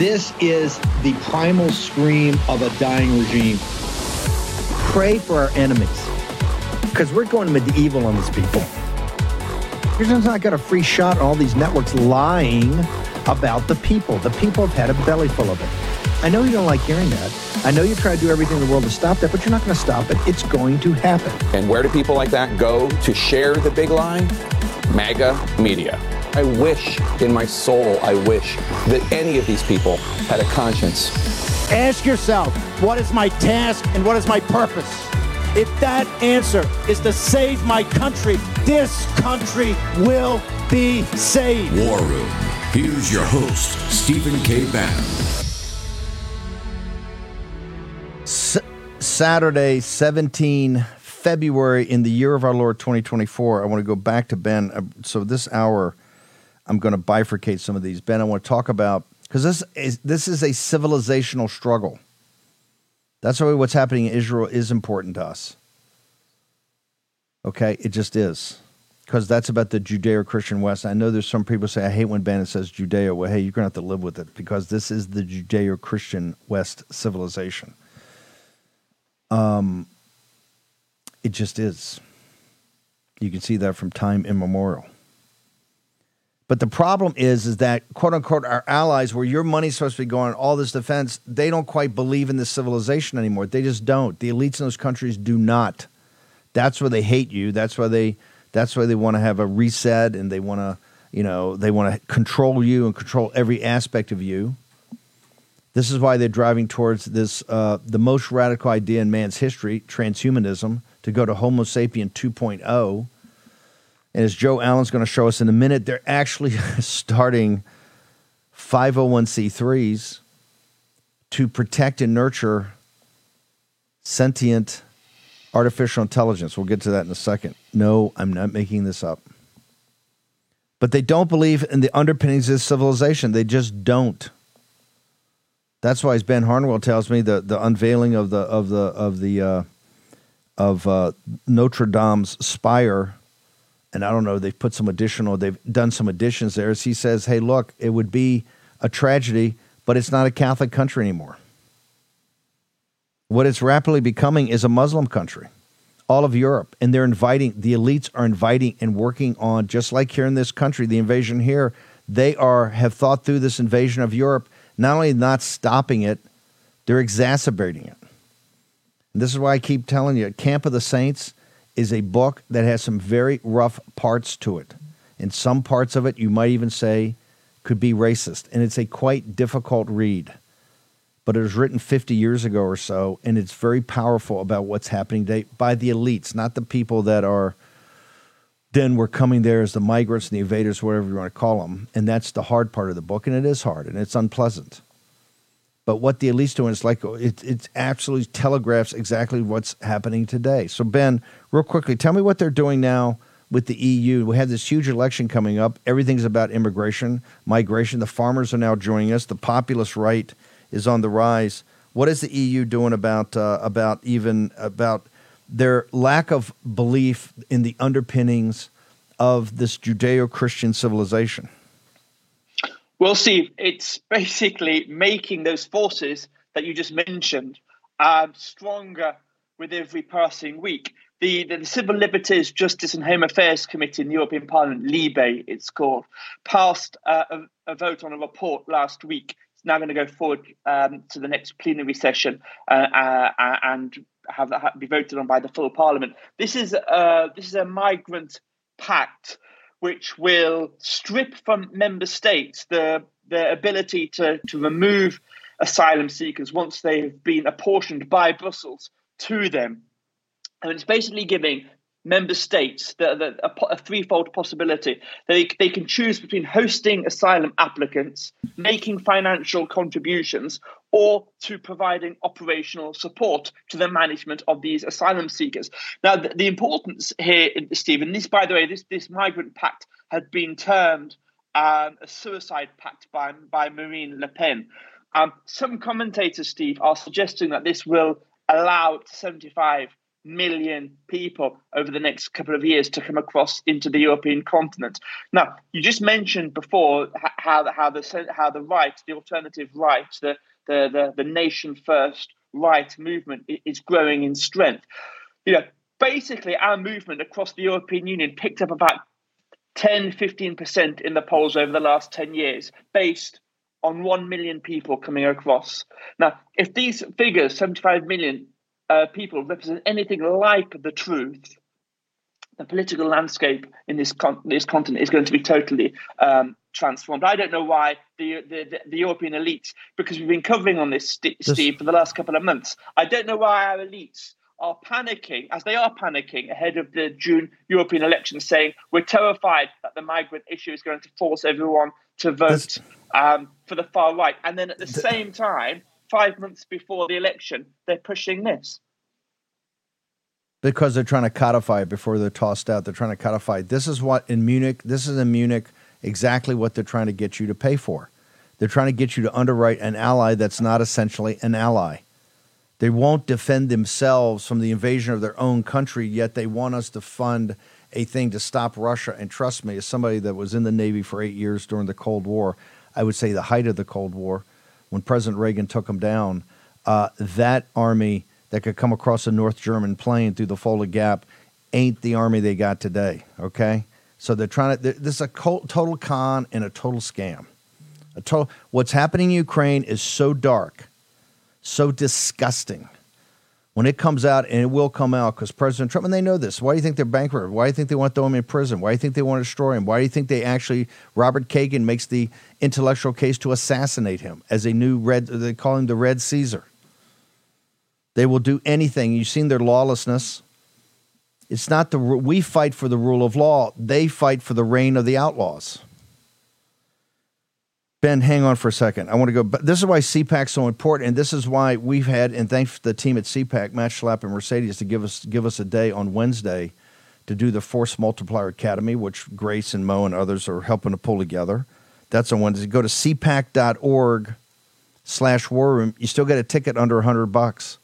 This is the primal scream of a dying regime. Pray for our enemies because we're going medieval on these people. Just not got a free shot all these networks lying about the people. The people have had a belly full of it. I know you don't like hearing that. I know you try to do everything in the world to stop that, but you're not going to stop it. It's going to happen. And where do people like that go to share the big lie? MAGA media. I wish in my soul, I wish that any of these people had a conscience. Ask yourself, what is my task and what is my purpose? If that answer is to save my country, this country will be saved. War Room. Here's your host, Stephen K. Bannon. Saturday, 17 February in the year of our Lord 2024. I want to go back to Ben. Uh, So this hour, I'm going to bifurcate some of these. Ben, I want to talk about because this is this is a civilizational struggle. That's why what's happening in Israel is important to us. Okay, it just is. Because that's about the Judeo Christian West. I know there's some people say, I hate when Bannon says Judeo. Well, hey, you're going to have to live with it because this is the Judeo Christian West civilization. Um, it just is. You can see that from time immemorial. But the problem is, is that quote unquote our allies, where your money's supposed to be going, all this defense, they don't quite believe in this civilization anymore. They just don't. The elites in those countries do not. That's where they hate you. That's why they. That's why they want to have a reset, and they want to, you know, they want to control you and control every aspect of you. This is why they're driving towards this, uh, the most radical idea in man's history, transhumanism, to go to Homo sapien 2.0. And as Joe Allen's going to show us in a minute, they're actually starting 501c3s to protect and nurture sentient artificial intelligence. We'll get to that in a second. No, I'm not making this up. But they don't believe in the underpinnings of civilization. They just don't. That's why, as Ben Harnwell tells me, the, the unveiling of the of the of the uh, of uh, Notre Dame's spire, and I don't know, they've put some additional, they've done some additions there. As he says, "Hey, look, it would be a tragedy, but it's not a Catholic country anymore. What it's rapidly becoming is a Muslim country." All of Europe, and they're inviting the elites are inviting and working on just like here in this country, the invasion here. They are have thought through this invasion of Europe not only not stopping it, they're exacerbating it. And this is why I keep telling you Camp of the Saints is a book that has some very rough parts to it. And some parts of it you might even say could be racist. And it's a quite difficult read. But it was written 50 years ago or so, and it's very powerful about what's happening today by the elites, not the people that are then were coming there as the migrants and the invaders, whatever you want to call them. And that's the hard part of the book, and it is hard and it's unpleasant. But what the elites doing is like it, it absolutely telegraphs exactly what's happening today. So Ben, real quickly, tell me what they're doing now with the EU. We have this huge election coming up. Everything's about immigration, migration. The farmers are now joining us. The populist right is on the rise. What is the EU doing about uh, about even about their lack of belief in the underpinnings of this Judeo-Christian civilization? Well, Steve, it's basically making those forces that you just mentioned um, stronger with every passing week. The, the Civil Liberties, Justice and Home Affairs Committee in the European Parliament, LIBE it's called, passed uh, a, a vote on a report last week it's now going to go forward um, to the next plenary session uh, uh, and have that be voted on by the full parliament. This is uh, this is a migrant pact which will strip from member states the the ability to to remove asylum seekers once they have been apportioned by Brussels to them, and it's basically giving member states the, the, a, a, threefold possibility. They, they can choose between hosting asylum applicants, making financial contributions, or to providing operational support to the management of these asylum seekers. Now, the, the importance here, Stephen, this, by the way, this, this migrant pact had been termed um, a suicide pact by, by Marine Le Pen. Um, some commentators, Steve, are suggesting that this will allow 75 million people over the next couple of years to come across into the European continent. Now, you just mentioned before how the, how the how the right, the alternative right, the the the, the nation first right movement is growing in strength. You know, basically, our movement across the European Union picked up about 10, 15% in the polls over the last 10 years, based on 1 million people coming across. Now, if these figures, 75 million, uh, people represent anything like the truth, the political landscape in this con- this continent is going to be totally um, transformed. I don't know why the, the, the European elites, because we've been covering on this, Steve, this... for the last couple of months. I don't know why our elites are panicking, as they are panicking ahead of the June European elections, saying we're terrified that the migrant issue is going to force everyone to vote um, for the far right. And then at the same time, five months before the election, they're pushing this. Because they're trying to codify it before they're tossed out. They're trying to codify. This is what in Munich, this is in Munich, exactly what they're trying to get you to pay for. They're trying to get you to underwrite an ally that's not essentially an ally. They won't defend themselves from the invasion of their own country, yet they want us to fund a thing to stop Russia. And trust me, as somebody that was in the Navy for eight years during the Cold War, I would say the height of the Cold War, when President Reagan took them down, uh, that army that could come across a North German plain through the Fulda Gap ain't the army they got today. Okay, so they're trying to. This is a total con and a total scam. A total, what's happening in Ukraine is so dark, so disgusting when it comes out, and it will come out because President Trump, and they know this. Why do you think they're bankrupt? Why do you think they want to throw him in prison? Why do you think they want to destroy him? Why do you think they actually, Robert Kagan makes the intellectual case to assassinate him as a new red, they call him the Red Caesar. They will do anything. You've seen their lawlessness. It's not the, we fight for the rule of law, they fight for the reign of the outlaws. Ben, hang on for a second. I want to go. But this is why CPAC's so important, and this is why we've had and thanks to the team at CPAC, Matt Schlapp and Mercedes, to give us give us a day on Wednesday to do the Force Multiplier Academy, which Grace and Mo and others are helping to pull together. That's on Wednesday. Go to cpac.org slash war room. You still get a ticket under a hundred bucks,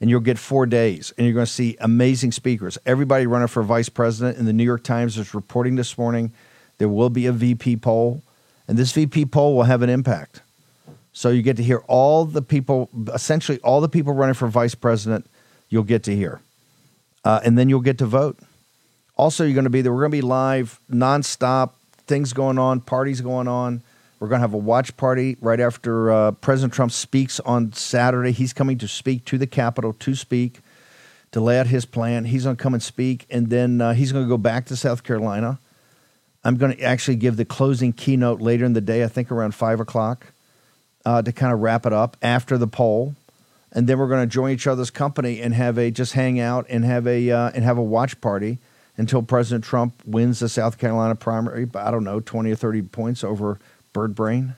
and you'll get four days, and you're going to see amazing speakers. Everybody running for vice president. in the New York Times is reporting this morning there will be a VP poll and this VP poll will have an impact. So you get to hear all the people, essentially all the people running for vice president, you'll get to hear. Uh, and then you'll get to vote. Also, you're going to be there. We're going to be live nonstop, things going on, parties going on. We're going to have a watch party right after uh, President Trump speaks on Saturday. He's coming to speak to the Capitol to speak, to lay out his plan. He's going to come and speak, and then uh, he's going to go back to South Carolina. I'm going to actually give the closing keynote later in the day, I think around five o'clock, uh, to kind of wrap it up after the poll, and then we're going to join each other's company and have a just hang out and have a uh, and have a watch party until President Trump wins the South Carolina primary by I don't know twenty or thirty points over Bird Brain.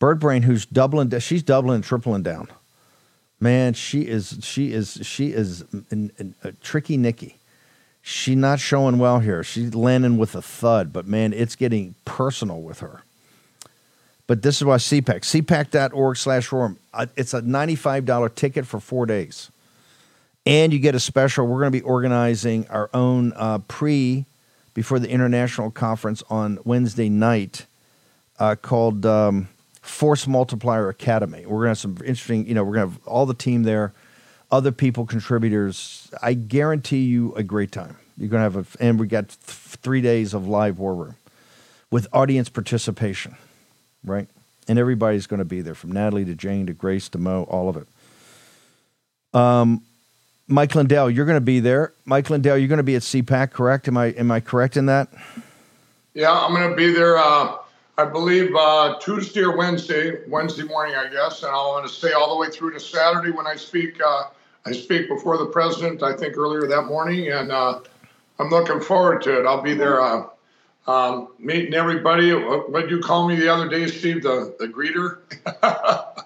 Bird Brain, who's doubling, she's doubling and tripling down. Man, she is she is she is a tricky Nikki she's not showing well here. She's landing with a thud, but man, it's getting personal with her. But this is why CPAC, cpac.org slash forum. Uh, it's a $95 ticket for four days. And you get a special. We're going to be organizing our own uh, pre before the international conference on Wednesday night uh, called um, Force Multiplier Academy. We're going to have some interesting, you know, we're going to have all the team there other people, contributors. I guarantee you a great time. You're going to have a, and we got th- three days of live war room with audience participation, right? And everybody's going to be there from Natalie to Jane to Grace to Mo, all of it. Um, Mike Lindell, you're going to be there. Mike Lindell, you're going to be at CPAC, correct? Am I am I correct in that? Yeah, I'm going to be there. Uh, I believe uh, Tuesday or Wednesday, Wednesday morning, I guess, and I'm going to stay all the way through to Saturday when I speak. Uh, I speak before the president, I think earlier that morning, and uh, I'm looking forward to it. I'll be there uh, um, meeting everybody. What did you call me the other day, Steve? The, the greeter?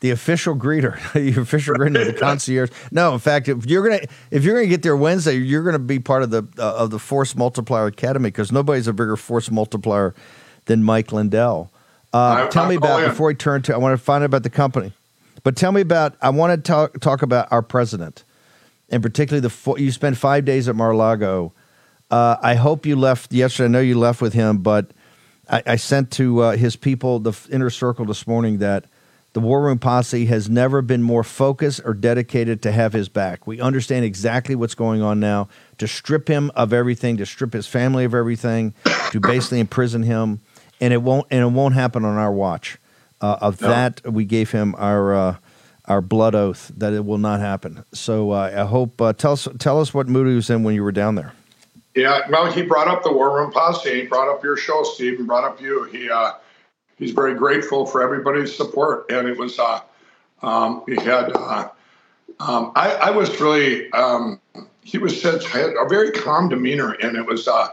the official greeter, the official greeter, the concierge. No, in fact, if you're gonna if you're gonna get there Wednesday, you're gonna be part of the uh, of the Force Multiplier Academy because nobody's a bigger Force Multiplier than Mike Lindell. Uh, I, tell I, me about before I turn to. I want to find out about the company. But tell me about, I want to talk, talk about our president and particularly the four, you spent five days at Mar-a-Lago. Uh, I hope you left yesterday. I know you left with him, but I, I sent to uh, his people, the inner circle, this morning that the War Room Posse has never been more focused or dedicated to have his back. We understand exactly what's going on now. To strip him of everything, to strip his family of everything, to basically imprison him, and it won't and it won't happen on our watch. Uh, of no. that, we gave him our uh, our blood oath that it will not happen. So uh, I hope uh, tell us tell us what mood he was in when you were down there. Yeah, well, he brought up the War Room Posse. He brought up your show, Steve, and brought up you. He uh, he's very grateful for everybody's support, and it was uh, um, he had. Uh, um, I, I, was really um, he was such had a very calm demeanor, and it was uh,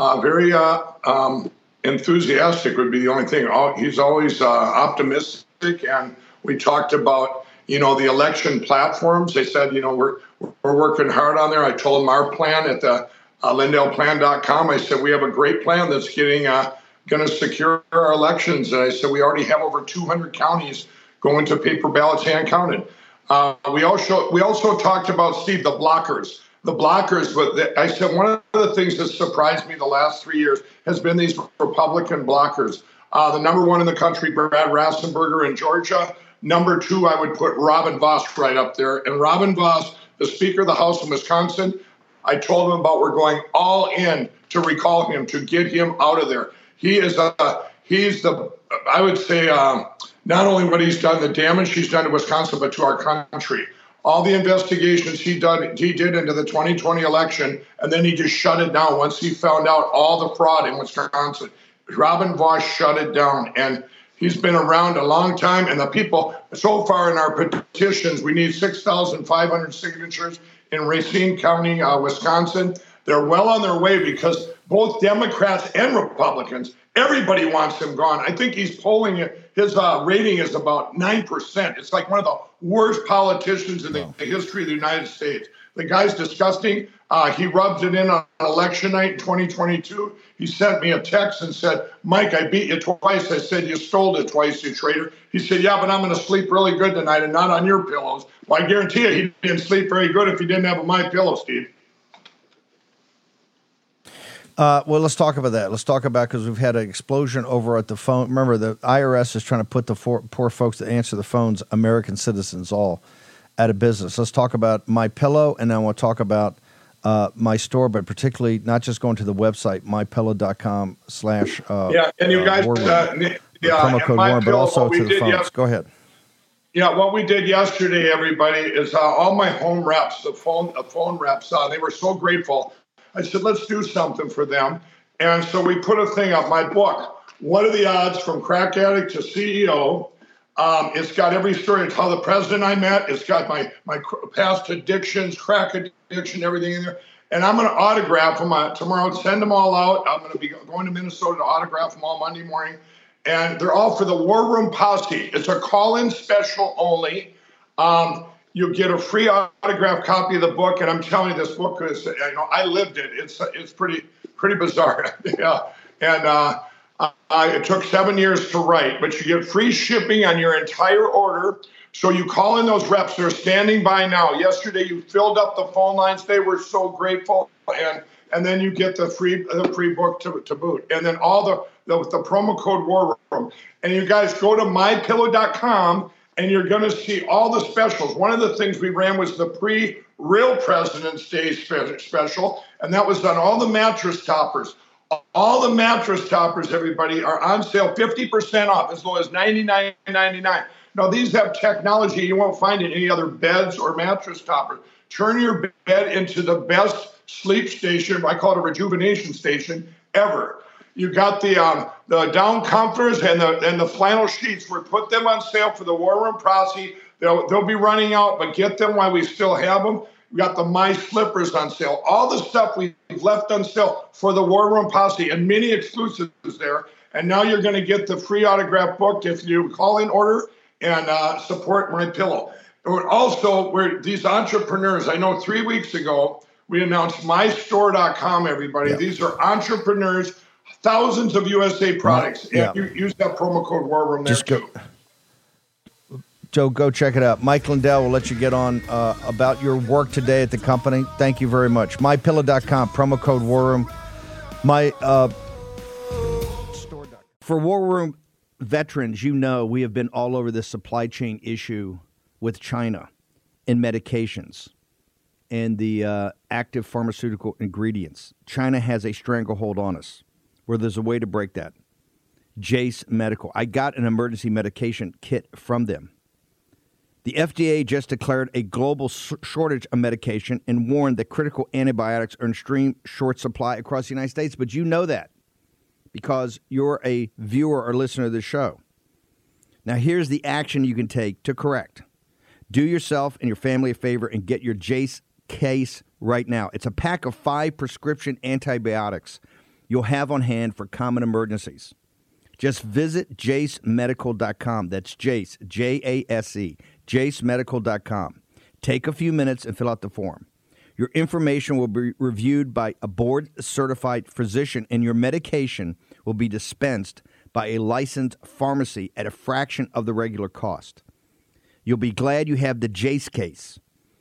uh, very uh, um, enthusiastic. Would be the only thing. He's always optimistic, and we talked about you know the election platforms. They said you know we're we're working hard on there. I told them our plan at the uh, LindellPlan.com. I said, we have a great plan that's getting uh, going to secure our elections. And I said, we already have over 200 counties going to paper ballots hand counted. Uh, we also we also talked about Steve the blockers, the blockers. But the, I said one of the things that surprised me the last three years has been these Republican blockers. Uh, the number one in the country, Brad Raffensperger in Georgia. Number two, I would put Robin Vos right up there. And Robin Vos, the Speaker of the House of Wisconsin, I told him about we're going all in to recall him to get him out of there. He is a he's the I would say um, not only what he's done, the damage he's done to Wisconsin, but to our country. All the investigations he done he did into the 2020 election, and then he just shut it down once he found out all the fraud in Wisconsin. Robin Vos shut it down, and he's been around a long time. And the people so far in our petitions, we need 6,500 signatures in Racine County, uh, Wisconsin. They're well on their way because both Democrats and Republicans, everybody wants him gone. I think he's polling his uh, rating is about nine percent. It's like one of the worst politicians in the, wow. the history of the United States. The guy's disgusting. Uh, he rubbed it in on election night in 2022. He sent me a text and said, Mike, I beat you twice. I said, You stole it twice, you traitor. He said, Yeah, but I'm going to sleep really good tonight and not on your pillows. Well, I guarantee you, he didn't sleep very good if he didn't have My Pillow, Steve. Uh, well, let's talk about that. Let's talk about because we've had an explosion over at the phone. Remember, the IRS is trying to put the poor, poor folks that answer the phones, American citizens, all out of business. Let's talk about My Pillow, and then we'll talk about uh, my store, but particularly not just going to the website mypillow.com slash uh, yeah, and you uh, guys, uh, yeah, promo code War Room, but also to the phones. Go ahead. Yeah, what we did yesterday, everybody, is uh, all my home reps, the phone, the phone reps, uh, they were so grateful. I said, let's do something for them, and so we put a thing up. My book, what are the odds from crack addict to CEO? Um, it's got every story. It's how the president I met. It's got my my past addictions, crack addiction, everything in there. And I'm going to autograph them uh, tomorrow. Send them all out. I'm going to be going to Minnesota to autograph them all Monday morning. And they're all for the War Room Posse. It's a call-in special only. Um, you'll get a free autograph copy of the book. And I'm telling you, this book is, you know, I lived it. It's it's pretty pretty bizarre. yeah. And uh, uh, it took seven years to write, but you get free shipping on your entire order. So you call in those reps; they're standing by now. Yesterday, you filled up the phone lines. They were so grateful, and and then you get the free the free book to, to boot, and then all the, the the promo code War Room. And you guys go to mypillow.com, and you're going to see all the specials. One of the things we ran was the pre Real President's Day special, and that was on all the mattress toppers all the mattress toppers, everybody, are on sale 50% off, as low as $99.99. Now, these have technology you won't find in any other beds or mattress toppers. Turn your bed into the best sleep station, I call it a rejuvenation station, ever. You got the um, the down comforters and the and the flannel sheets. We put them on sale for the War Room Posse. They'll they'll be running out, but get them while we still have them. We got the My Slippers on sale. All the stuff we've left on sale for the War Room Posse and many exclusives there. And now you're going to get the free autograph book if you call in order and uh, support my pillow. Also, we're these entrepreneurs. I know three weeks ago we announced mystore.com. Everybody, these are entrepreneurs, thousands of USA products. Yeah. You use that promo code War Room there Just go. too Joe, go check it out. Mike Lindell will let you get on uh, about your work today at the company. Thank you very much. MyPillow.com, promo code War Room. My uh, for War Room veterans, you know we have been all over this supply chain issue with China in medications and the uh, active pharmaceutical ingredients. China has a stranglehold on us where there's a way to break that. Jase Medical. I got an emergency medication kit from them. The FDA just declared a global shortage of medication and warned that critical antibiotics are in extreme short supply across the United States. But you know that because you're a viewer or listener of the show. Now, here's the action you can take to correct. Do yourself and your family a favor and get your Jase case right now. It's a pack of five prescription antibiotics you'll have on hand for common emergencies. Just visit jasemedical.com. That's Jase, J A S E, jasemedical.com. Take a few minutes and fill out the form. Your information will be reviewed by a board certified physician, and your medication will be dispensed by a licensed pharmacy at a fraction of the regular cost. You'll be glad you have the Jase case.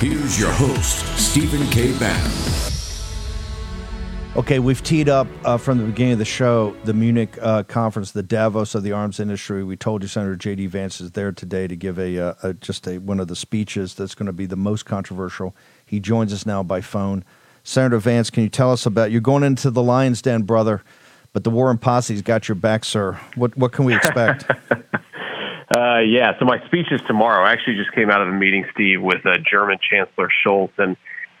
Here's your host, Stephen K. Bannon. Okay, we've teed up uh, from the beginning of the show the Munich uh, conference, the Davos of the arms industry. We told you Senator J.D. Vance is there today to give a, uh, a just a one of the speeches that's going to be the most controversial. He joins us now by phone. Senator Vance, can you tell us about you're going into the Lions Den, brother? But the War Room Posse's got your back, sir. What what can we expect? uh, yeah, so my speech is tomorrow. I actually just came out of a meeting, Steve, with uh, German Chancellor Scholz, and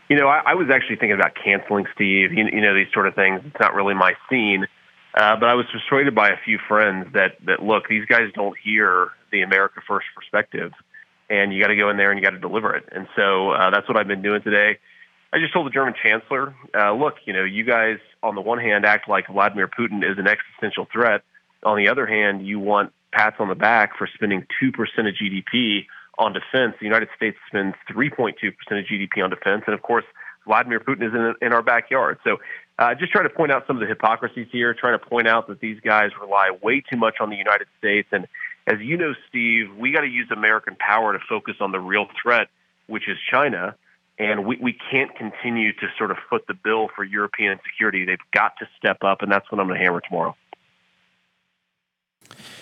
you know, I, I was actually thinking about canceling Steve. You, you know, these sort of things. It's not really my scene. Uh, but I was persuaded by a few friends that that look, these guys don't hear the America First perspective, and you got to go in there and you got to deliver it. And so uh, that's what I've been doing today. I just told the German Chancellor, uh, look, you know, you guys on the one hand act like Vladimir Putin is an existential threat. On the other hand, you want pats on the back for spending two percent of GDP on defense. The United States spends 3.2% of GDP on defense. And of course, Vladimir Putin is in, in our backyard. So uh, just trying to point out some of the hypocrisies here, trying to point out that these guys rely way too much on the United States. And as you know, Steve, we got to use American power to focus on the real threat, which is China. And we, we can't continue to sort of foot the bill for European security. They've got to step up, and that's what I'm going to hammer tomorrow.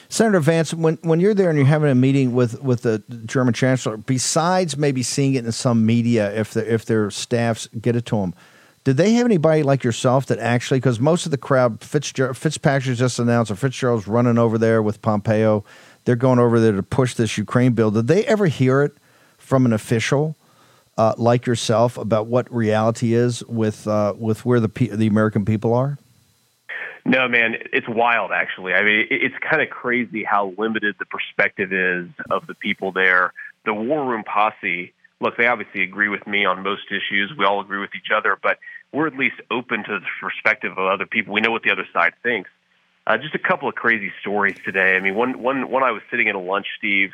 Senator Vance, when, when you're there and you're having a meeting with, with the German chancellor, besides maybe seeing it in some media, if the, if their staffs get it to them, did they have anybody like yourself that actually? Because most of the crowd, Fitzgerald, Fitzpatrick just announced, or Fitzgerald's running over there with Pompeo. They're going over there to push this Ukraine bill. Did they ever hear it from an official uh, like yourself about what reality is with uh, with where the the American people are? No, man, it's wild. Actually, I mean, it's kind of crazy how limited the perspective is of the people there. The War Room Posse. Look, they obviously agree with me on most issues. We all agree with each other, but we're at least open to the perspective of other people. We know what the other side thinks. Uh, just a couple of crazy stories today. I mean, one one one I was sitting at a lunch, Steve,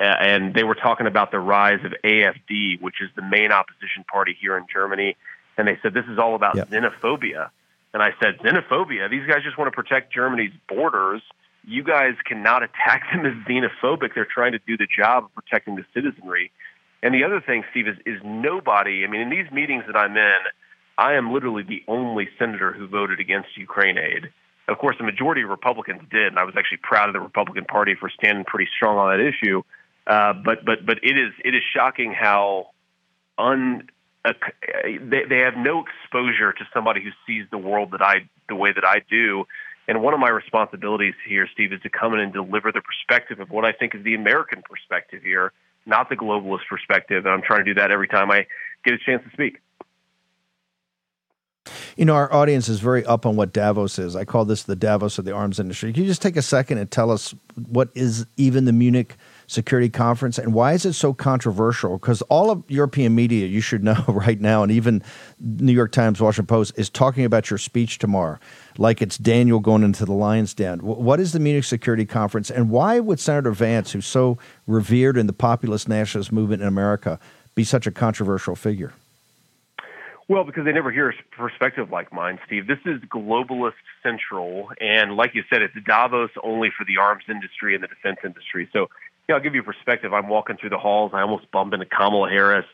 uh, and they were talking about the rise of AFD, which is the main opposition party here in Germany, and they said this is all about yep. xenophobia. And I said, xenophobia. These guys just want to protect Germany's borders. You guys cannot attack them as xenophobic. They're trying to do the job of protecting the citizenry. And the other thing, Steve, is, is nobody, I mean, in these meetings that I'm in, I am literally the only senator who voted against Ukraine aid. Of course, the majority of Republicans did, and I was actually proud of the Republican Party for standing pretty strong on that issue. Uh, but but but it is it is shocking how un a, they, they have no exposure to somebody who sees the world that I the way that I do. And one of my responsibilities here, Steve, is to come in and deliver the perspective of what I think is the American perspective here, not the globalist perspective. And I'm trying to do that every time I get a chance to speak. You know, our audience is very up on what Davos is. I call this the Davos of the arms industry. Can you just take a second and tell us what is even the Munich Security Conference and why is it so controversial? Because all of European media, you should know right now, and even New York Times, Washington Post, is talking about your speech tomorrow like it's Daniel going into the lion's den. What is the Munich Security Conference and why would Senator Vance, who's so revered in the populist nationalist movement in America, be such a controversial figure? Well, because they never hear a perspective like mine, Steve. This is globalist central, and like you said, it's Davos only for the arms industry and the defense industry. So, I'll give you perspective. I'm walking through the halls. I almost bump into Kamala Harris.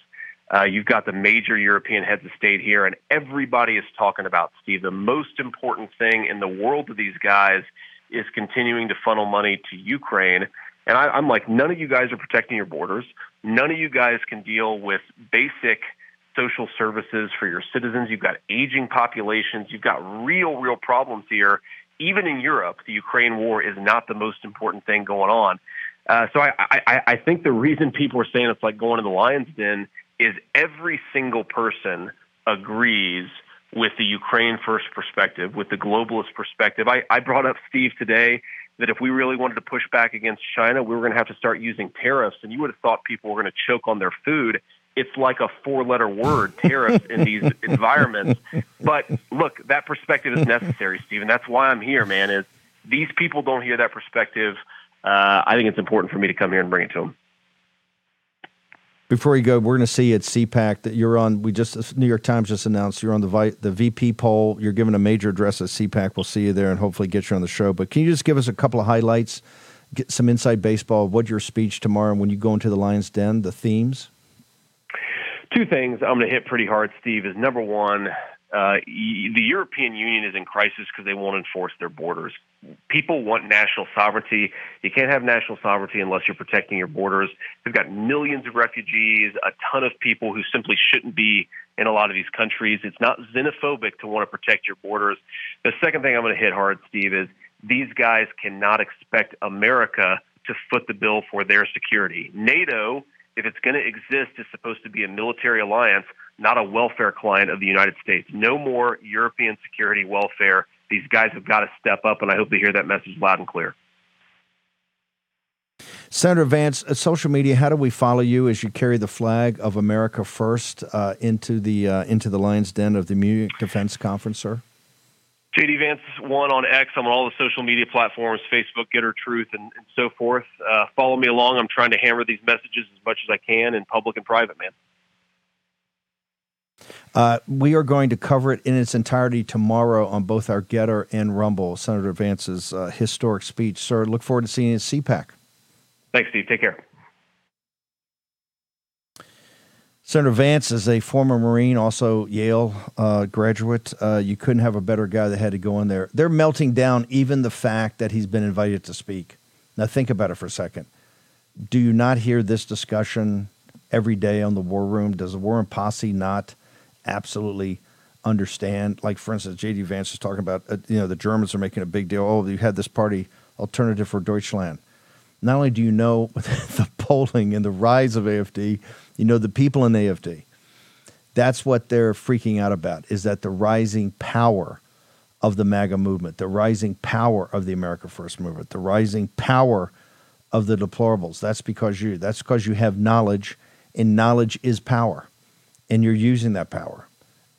Uh, you've got the major European heads of state here, and everybody is talking about Steve. The most important thing in the world to these guys is continuing to funnel money to Ukraine. And I, I'm like, none of you guys are protecting your borders. None of you guys can deal with basic social services for your citizens. You've got aging populations. You've got real, real problems here. Even in Europe, the Ukraine war is not the most important thing going on. Uh, so I, I, I think the reason people are saying it's like going to the lion's den is every single person agrees with the Ukraine first perspective, with the globalist perspective. I, I brought up Steve today that if we really wanted to push back against China, we were going to have to start using tariffs, and you would have thought people were going to choke on their food it's like a four letter word, tariffs in these environments. But look, that perspective is necessary, Stephen. That's why I'm here, man, is these people don't hear that perspective. Uh, I think it's important for me to come here and bring it to them. Before you go, we're going to see at CPAC that you're on. We just New York Times just announced you're on the the VP poll. You're giving a major address at CPAC. We'll see you there and hopefully get you on the show. But can you just give us a couple of highlights, get some inside baseball? What your speech tomorrow when you go into the Lions Den, the themes two things I'm going to hit pretty hard, Steve, is number one, uh, the European Union is in crisis because they won't enforce their borders. People want national sovereignty. You can't have national sovereignty unless you're protecting your borders. They've got millions of refugees, a ton of people who simply shouldn't be in a lot of these countries. It's not xenophobic to want to protect your borders. The second thing I'm going to hit hard, Steve, is these guys cannot expect America to foot the bill for their security. NATO if it's going to exist, is supposed to be a military alliance, not a welfare client of the United States. No more European security welfare. These guys have got to step up, and I hope they hear that message loud and clear. Senator Vance, uh, social media. How do we follow you as you carry the flag of America first uh, into the uh, into the lion's den of the Munich Defense Conference, sir? JD Vance one on X. I'm on all the social media platforms, Facebook, Gettr Truth, and, and so forth. Uh, follow me along. I'm trying to hammer these messages as much as I can in public and private, man. Uh, we are going to cover it in its entirety tomorrow on both our Gettr and Rumble. Senator Vance's uh, historic speech, sir. Look forward to seeing you at CPAC. Thanks, Steve. Take care. Senator Vance is a former Marine, also Yale uh, graduate. Uh, you couldn't have a better guy that had to go in there. They're melting down even the fact that he's been invited to speak. Now, think about it for a second. Do you not hear this discussion every day on the War Room? Does the War Room posse not absolutely understand? Like, for instance, J.D. Vance is talking about, uh, you know, the Germans are making a big deal. Oh, you had this party, Alternative for Deutschland. Not only do you know the polling and the rise of AFD, you know, the people in AFD, that's what they're freaking out about is that the rising power of the MAGA movement, the rising power of the America First movement, the rising power of the deplorables. That's because you that's because you have knowledge and knowledge is power. And you're using that power.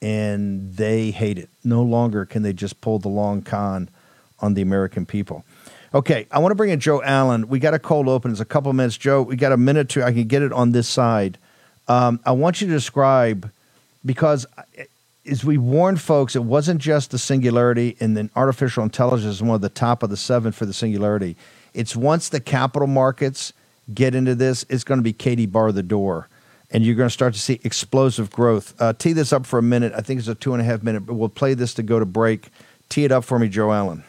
And they hate it. No longer can they just pull the long con on the American people. Okay, I want to bring in Joe Allen. We got a cold open. It's a couple minutes. Joe, we got a minute to I can get it on this side um, I want you to describe because as we warned folks, it wasn't just the singularity and then artificial intelligence is one of the top of the seven for the singularity. It's once the capital markets get into this, it's going to be Katie bar the door. And you're going to start to see explosive growth. Uh, tee this up for a minute. I think it's a two and a half minute, but we'll play this to go to break. Tee it up for me, Joe Allen.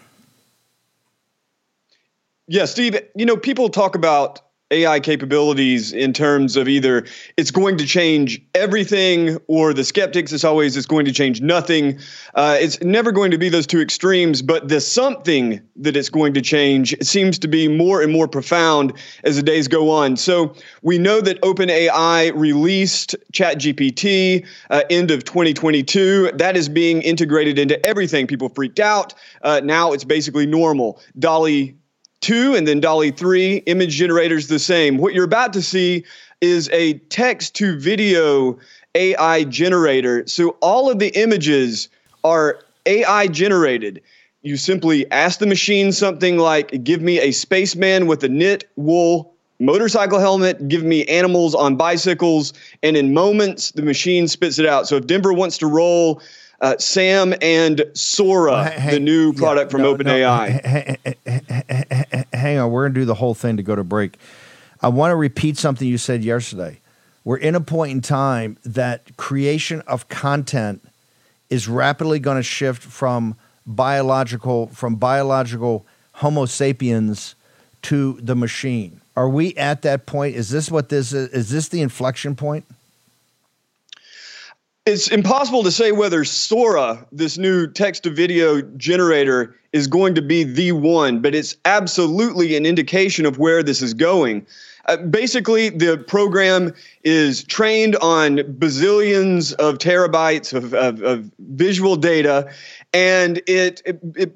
Yeah, Steve, you know, people talk about AI capabilities in terms of either it's going to change everything or the skeptics it's always it's going to change nothing. Uh, it's never going to be those two extremes, but the something that it's going to change seems to be more and more profound as the days go on. So we know that OpenAI released ChatGPT uh, end of 2022. That is being integrated into everything. People freaked out. Uh, now it's basically normal. DALL-E 2 and then DALL-E 3 image generators the same. What you're about to see is a text to video AI generator. So all of the images are AI generated. You simply ask the machine something like, give me a spaceman with a knit wool motorcycle helmet, give me animals on bicycles, and in moments, the machine spits it out. So if Denver wants to roll uh, Sam and Sora, hey, the new product yeah, from no, OpenAI. No, hang on, we're going to do the whole thing to go to break. I want to repeat something you said yesterday. We're in a point in time that creation of content is rapidly going to shift from biological from biological Homo sapiens to the machine. Are we at that point? Is this what this is? Is this the inflection point? It's impossible to say whether Sora, this new text to video generator, is going to be the one, but it's absolutely an indication of where this is going. Uh, basically, the program is trained on bazillions of terabytes of, of, of visual data, and it, it, it,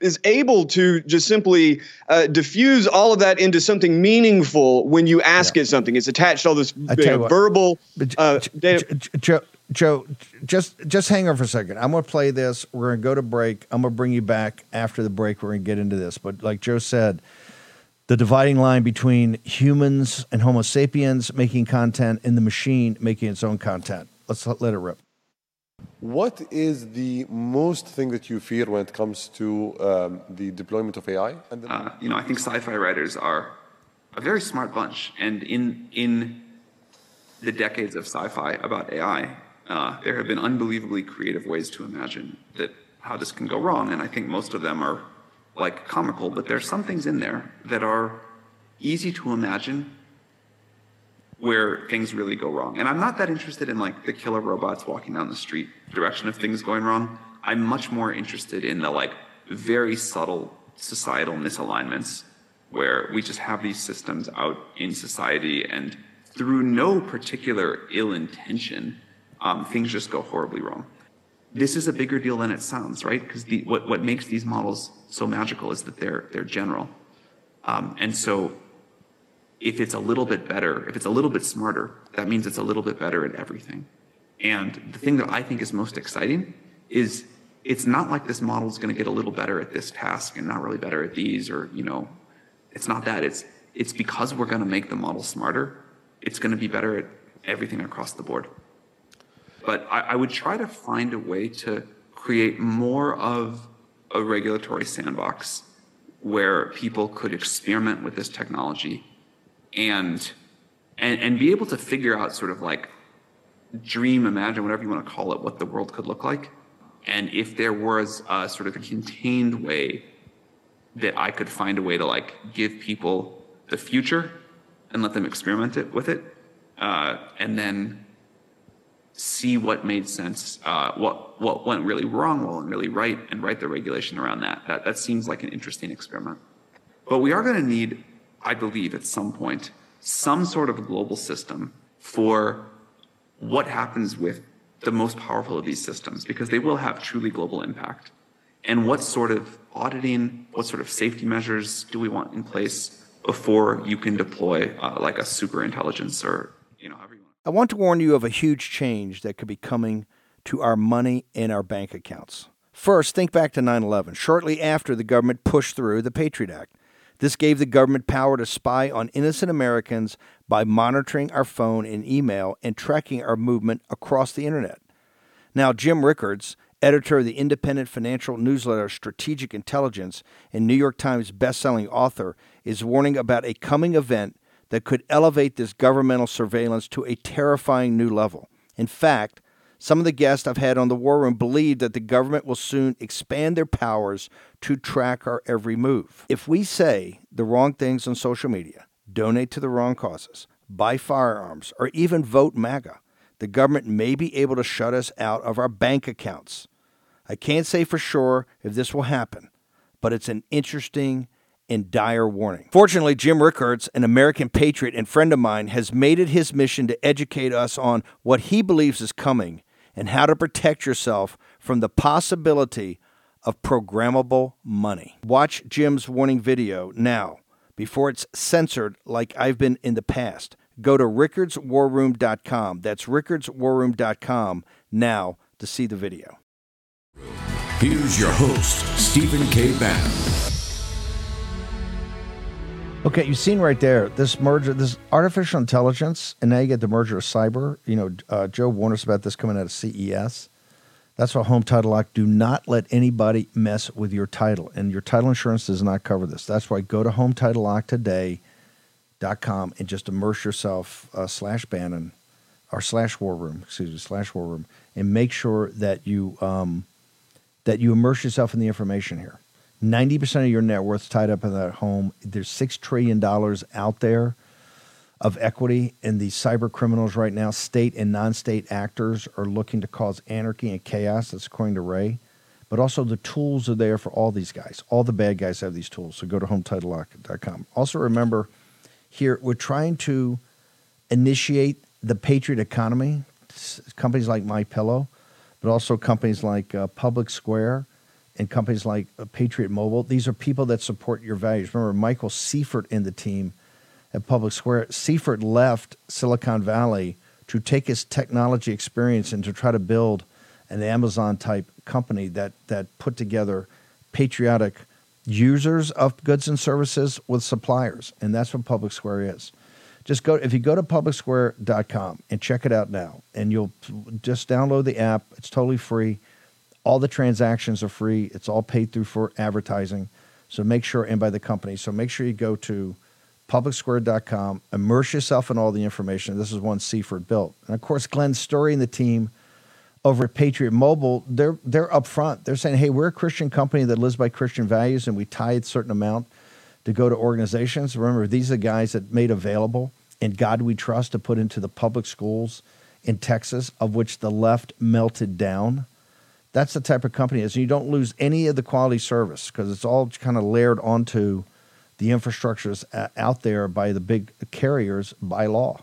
is able to just simply uh, diffuse all of that into something meaningful when you ask yeah. it something. It's attached all this you know, verbal uh, data. Joe, Joe, just just hang on for a second. I'm going to play this. We're going to go to break. I'm going to bring you back after the break. We're going to get into this. But like Joe said, the dividing line between humans and Homo sapiens making content and the machine making its own content. Let's let it rip. What is the most thing that you fear when it comes to um, the deployment of AI? Uh, you know, I think sci-fi writers are a very smart bunch, and in in the decades of sci-fi about AI, uh, there have been unbelievably creative ways to imagine that how this can go wrong, and I think most of them are like comical, but there's some things in there that are easy to imagine where things really go wrong. And I'm not that interested in like the killer robots walking down the street direction of things going wrong. I'm much more interested in the like very subtle societal misalignments where we just have these systems out in society and through no particular ill intention, um, things just go horribly wrong. This is a bigger deal than it sounds, right? Because what, what makes these models so magical is that they're, they're general. Um, and so if it's a little bit better, if it's a little bit smarter, that means it's a little bit better at everything. And the thing that I think is most exciting is it's not like this model is going to get a little better at this task and not really better at these, or, you know, it's not that. It's, it's because we're going to make the model smarter, it's going to be better at everything across the board. But I, I would try to find a way to create more of a regulatory sandbox where people could experiment with this technology and and and be able to figure out sort of like dream imagine whatever you want to call it what the world could look like. And if there was a sort of a contained way that i could find a way to like give people the future and let them experiment it with it uh, and then see what made sense, uh, what what went really wrong, what went really right, and write the regulation around that. That that seems like an interesting experiment. But we are going to need, I believe, at some point, some sort of global system for what happens with the most powerful of these systems, because they will have truly global impact. And what sort of auditing, what sort of safety measures do we want in place before you can deploy uh, like a super intelligence or you know I want to warn you of a huge change that could be coming to our money in our bank accounts. First, think back to 9 11, shortly after the government pushed through the Patriot Act. This gave the government power to spy on innocent Americans by monitoring our phone and email and tracking our movement across the internet. Now, Jim Rickards, editor of the independent financial newsletter Strategic Intelligence and New York Times bestselling author, is warning about a coming event that could elevate this governmental surveillance to a terrifying new level. In fact, some of the guests I've had on the War Room believe that the government will soon expand their powers to track our every move. If we say the wrong things on social media, donate to the wrong causes, buy firearms, or even vote MAGA, the government may be able to shut us out of our bank accounts. I can't say for sure if this will happen, but it's an interesting and dire warning. Fortunately, Jim Rickards, an American patriot and friend of mine, has made it his mission to educate us on what he believes is coming and how to protect yourself from the possibility of programmable money. Watch Jim's warning video now before it's censored like I've been in the past. Go to rickardswarroom.com. That's rickardswarroom.com now to see the video. Here's your host, Stephen K. Bannon. Okay, you've seen right there this merger, this artificial intelligence, and now you get the merger of cyber. You know, uh, Joe warned us about this coming out of CES. That's why Home Title Lock do not let anybody mess with your title, and your title insurance does not cover this. That's why go to Home Title Lock today.com and just immerse yourself uh, slash Bannon or slash War Room, excuse me, slash War Room, and make sure that you um, that you immerse yourself in the information here. 90% of your net worth tied up in that home. There's $6 trillion out there of equity, and these cyber criminals right now, state and non state actors, are looking to cause anarchy and chaos. That's according to Ray. But also, the tools are there for all these guys. All the bad guys have these tools. So go to HometitleLock.com. Also, remember here, we're trying to initiate the Patriot economy. Companies like My Pillow, but also companies like uh, Public Square and companies like uh, Patriot Mobile. These are people that support your values. Remember, Michael Seifert in the team at Public Square. Seifert left Silicon Valley to take his technology experience and to try to build an Amazon type company that that put together patriotic users of goods and services with suppliers. And that's what Public Square is. Just go if you go to publicsquare.com and check it out now and you'll just download the app. It's totally free all the transactions are free. It's all paid through for advertising. So make sure, and by the company. So make sure you go to publicsquare.com, immerse yourself in all the information. This is one Seifert built. And of course, Glenn Story and the team over at Patriot Mobile, they're they're upfront. They're saying, hey, we're a Christian company that lives by Christian values and we tithe a certain amount to go to organizations. Remember, these are the guys that made available in God We Trust to put into the public schools in Texas, of which the left melted down. That's the type of company is. And you don't lose any of the quality service because it's all kind of layered onto the infrastructures out there by the big carriers by law.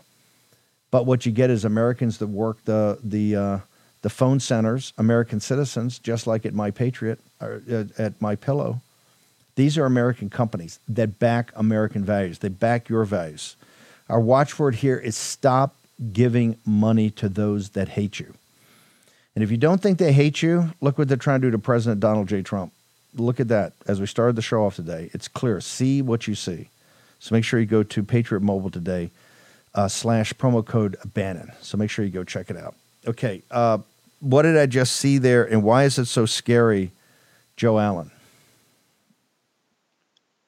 But what you get is Americans that work the the uh, the phone centers, American citizens, just like at My Patriot or uh, at My Pillow. These are American companies that back American values. They back your values. Our watchword here is stop giving money to those that hate you. And if you don't think they hate you, look what they're trying to do to President Donald J. Trump. Look at that. As we started the show off today, it's clear. See what you see. So make sure you go to Patriot Mobile today uh, slash promo code Bannon. So make sure you go check it out. Okay. Uh, what did I just see there, and why is it so scary, Joe Allen?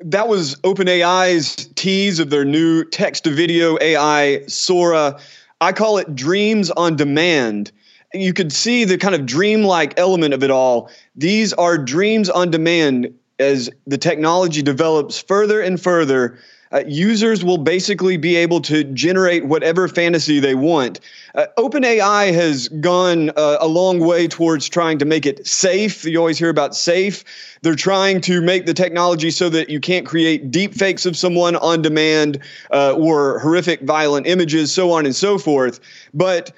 That was OpenAI's tease of their new text to video AI, Sora. I call it dreams on demand you could see the kind of dreamlike element of it all. These are dreams on demand as the technology develops further and further. Uh, users will basically be able to generate whatever fantasy they want. Uh, OpenAI has gone uh, a long way towards trying to make it safe. You always hear about safe. They're trying to make the technology so that you can't create deep fakes of someone on demand uh, or horrific violent images, so on and so forth. But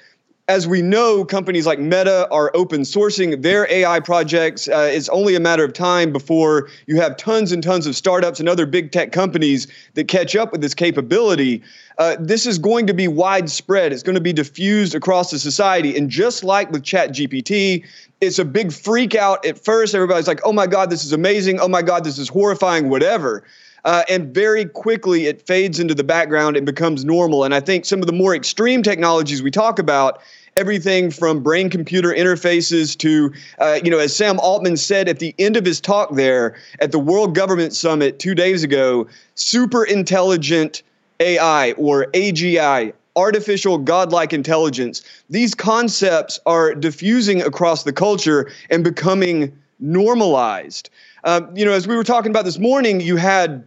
as we know, companies like Meta are open sourcing their AI projects. Uh, it's only a matter of time before you have tons and tons of startups and other big tech companies that catch up with this capability. Uh, this is going to be widespread. It's going to be diffused across the society. And just like with ChatGPT, it's a big freak out at first. Everybody's like, oh my God, this is amazing. Oh my God, this is horrifying, whatever. Uh, and very quickly it fades into the background and becomes normal. And I think some of the more extreme technologies we talk about, everything from brain computer interfaces to, uh, you know, as Sam Altman said at the end of his talk there at the World Government Summit two days ago, super intelligent AI or AGI, artificial godlike intelligence. These concepts are diffusing across the culture and becoming normalized. Uh, you know, as we were talking about this morning, you had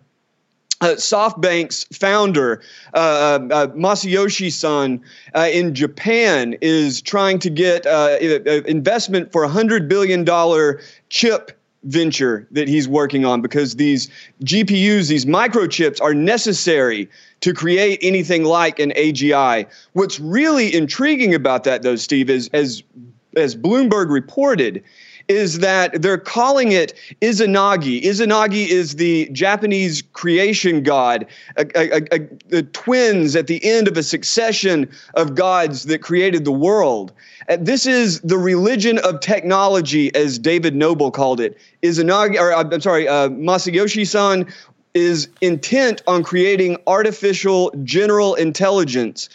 uh, SoftBank's founder, uh, uh, uh Masayoshi Son uh, in Japan is trying to get uh, investment for a $100 billion chip venture that he's working on because these GPUs, these microchips, are necessary to create anything like an AGI. What's really intriguing about that, though, Steve, is as, as Bloomberg reported, is that they're calling it Izanagi. Izanagi is the Japanese creation god, a, a, a, the twins at the end of a succession of gods that created the world. Uh, this is the religion of technology, as David Noble called it. Izanagi, or uh, I'm sorry, uh, Masayoshi-san is intent on creating artificial general intelligence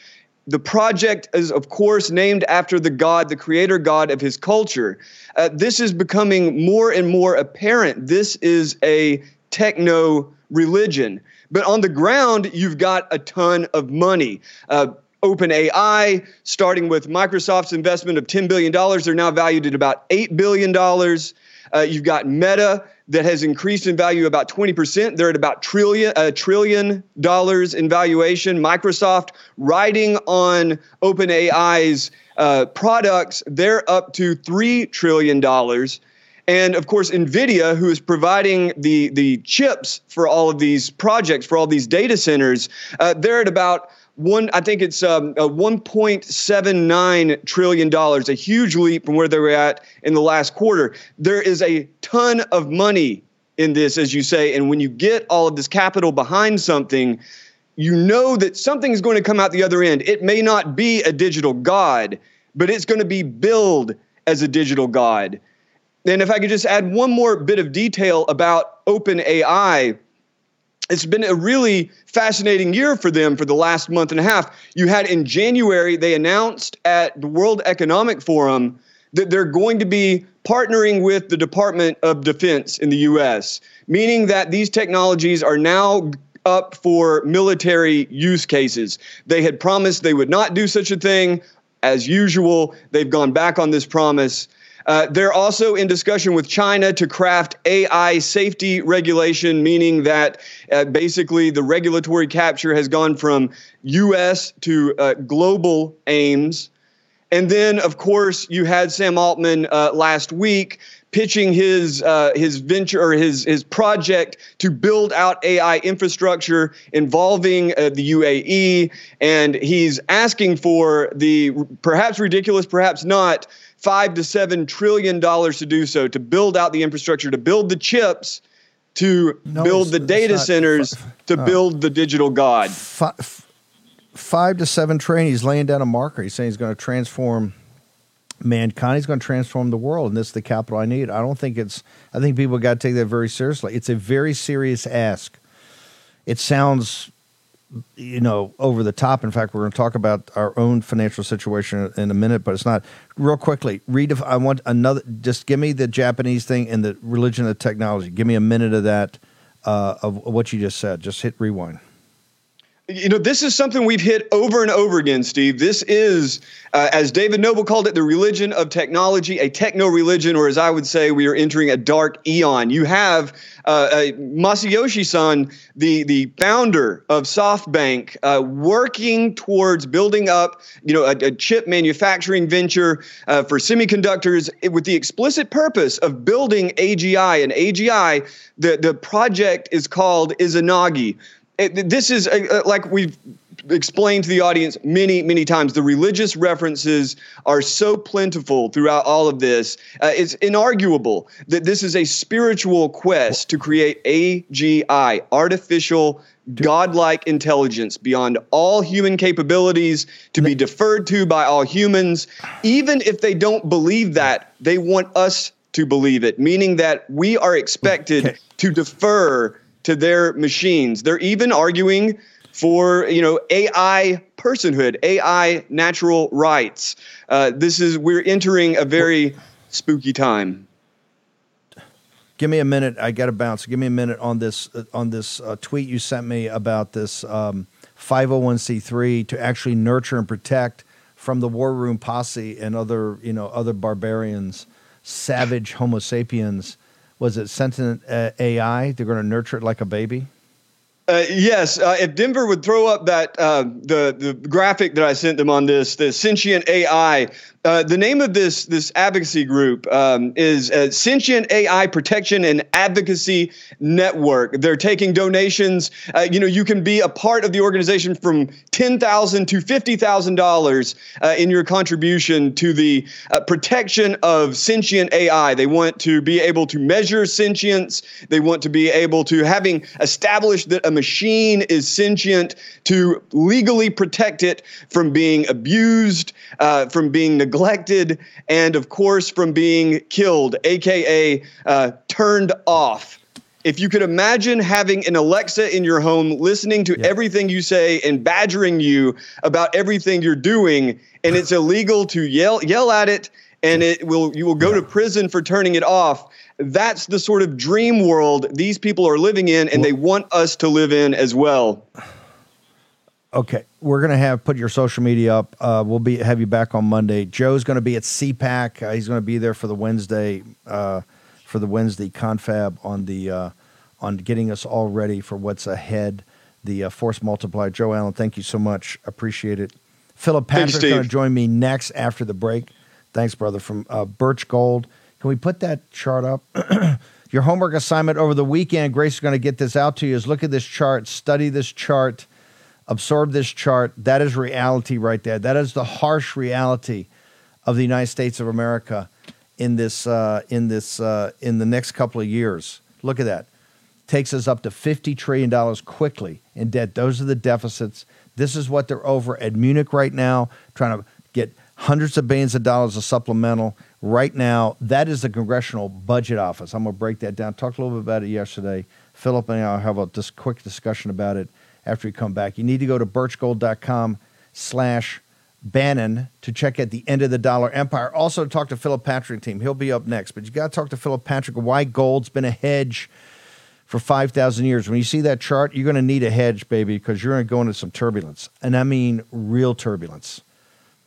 the project is, of course, named after the God, the creator God of his culture. Uh, this is becoming more and more apparent. This is a techno religion. But on the ground, you've got a ton of money. Uh, OpenAI, starting with Microsoft's investment of $10 billion, they're now valued at about $8 billion. Uh, you've got Meta that has increased in value about 20%. They're at about trillion, a trillion dollars in valuation. Microsoft riding on OpenAI's uh, products, they're up to $3 trillion. And of course, NVIDIA, who is providing the, the chips for all of these projects, for all these data centers, uh, they're at about one I think it's um, a 1.79 trillion dollars, a huge leap from where they were at in the last quarter. There is a ton of money in this, as you say, and when you get all of this capital behind something, you know that something is going to come out the other end. It may not be a digital god, but it's going to be billed as a digital god. And if I could just add one more bit of detail about OpenAI it's been a really fascinating year for them for the last month and a half. You had in January, they announced at the World Economic Forum that they're going to be partnering with the Department of Defense in the US, meaning that these technologies are now up for military use cases. They had promised they would not do such a thing. As usual, they've gone back on this promise. Uh, they're also in discussion with China to craft AI safety regulation, meaning that uh, basically the regulatory capture has gone from US to uh, global aims. And then, of course, you had Sam Altman uh, last week pitching his uh, his venture or his his project to build out AI infrastructure involving the UAE, and he's asking for the perhaps ridiculous, perhaps not, five to seven trillion dollars to do so to build out the infrastructure to build the chips to no, build the data centers f- to uh, build the digital god. f- five to seven trillion he's laying down a marker. He's saying he's going to transform mankind. He's going to transform the world and this is the capital i need. I don't think it's i think people got to take that very seriously. It's a very serious ask. It sounds you know, over the top. In fact, we're going to talk about our own financial situation in a minute, but it's not real quickly. Read I want another. Just give me the Japanese thing and the religion of technology. Give me a minute of that uh, of what you just said. Just hit rewind you know, this is something we've hit over and over again, Steve. This is, uh, as David Noble called it, the religion of technology, a techno religion, or as I would say, we are entering a dark eon. You have uh, uh, Masayoshi san, the, the founder of SoftBank, uh, working towards building up you know, a, a chip manufacturing venture uh, for semiconductors with the explicit purpose of building AGI. And AGI, the, the project is called Izanagi it, this is uh, uh, like we've explained to the audience many, many times. The religious references are so plentiful throughout all of this. Uh, it's inarguable that this is a spiritual quest to create AGI, artificial. Godlike intelligence beyond all human capabilities to be deferred to by all humans. Even if they don't believe that, they want us to believe it, meaning that we are expected to defer to their machines. They're even arguing for you know AI personhood, AI natural rights. Uh, this is we're entering a very spooky time. Give me a minute. I got to bounce. Give me a minute on this uh, on this uh, tweet you sent me about this um, 501c3 to actually nurture and protect from the war room posse and other you know other barbarians, savage Homo sapiens was it sentient uh, AI? They're going to nurture it like a baby. Uh, yes, uh, if Denver would throw up that uh, the the graphic that I sent them on this, the sentient AI uh, the name of this this advocacy group um, is uh, Sentient AI Protection and Advocacy Network. They're taking donations. Uh, you know, you can be a part of the organization from ten thousand to fifty thousand dollars in your contribution to the protection of sentient AI. They want to be able to measure sentience. They want to be able to having established that a machine is sentient to legally protect it from being abused, uh, from being neglected, and of course from being killed, aka uh, turned off. If you could imagine having an Alexa in your home listening to yeah. everything you say and badgering you about everything you're doing, and it's illegal to yell yell at it, and it will you will go yeah. to prison for turning it off that's the sort of dream world these people are living in and well, they want us to live in as well okay we're going to have put your social media up uh, we'll be have you back on monday. Joe's going to be at cpac uh, he's going to be there for the wednesday uh, for the wednesday confab on the uh, on getting us all ready for what's ahead. The uh, force multiplier joe allen thank you so much appreciate it. Philip patrick's going to join me next after the break. Thanks brother from uh, birch gold. Can we put that chart up? Your homework assignment over the weekend, Grace is going to get this out to you, is look at this chart, study this chart, absorb this chart. That is reality right there. That is the harsh reality of the United States of America in this uh, in this uh, in the next couple of years. Look at that. Takes us up to fifty trillion dollars quickly in debt. Those are the deficits. This is what they're over at Munich right now, trying to get hundreds of billions of dollars of supplemental right now. That is the Congressional Budget Office. I'm going to break that down. Talked a little bit about it yesterday. Philip and I will have a just quick discussion about it after you come back. You need to go to birchgold.com slash Bannon to check out the end of the dollar empire. Also, talk to Philip Patrick team. He'll be up next. But you got to talk to Philip Patrick. Why gold's been a hedge for 5,000 years. When you see that chart, you're going to need a hedge, baby, because you're going to go into some turbulence. And I mean real turbulence.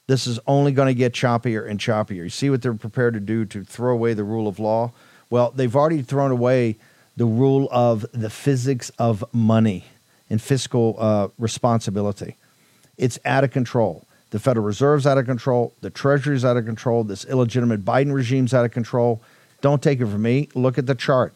This is only going to get choppier and choppier. You see what they're prepared to do to throw away the rule of law? Well, they've already thrown away the rule of the physics of money and fiscal uh, responsibility. It's out of control. The Federal Reserve's out of control. The Treasury's out of control. This illegitimate Biden regime's out of control. Don't take it from me. Look at the chart.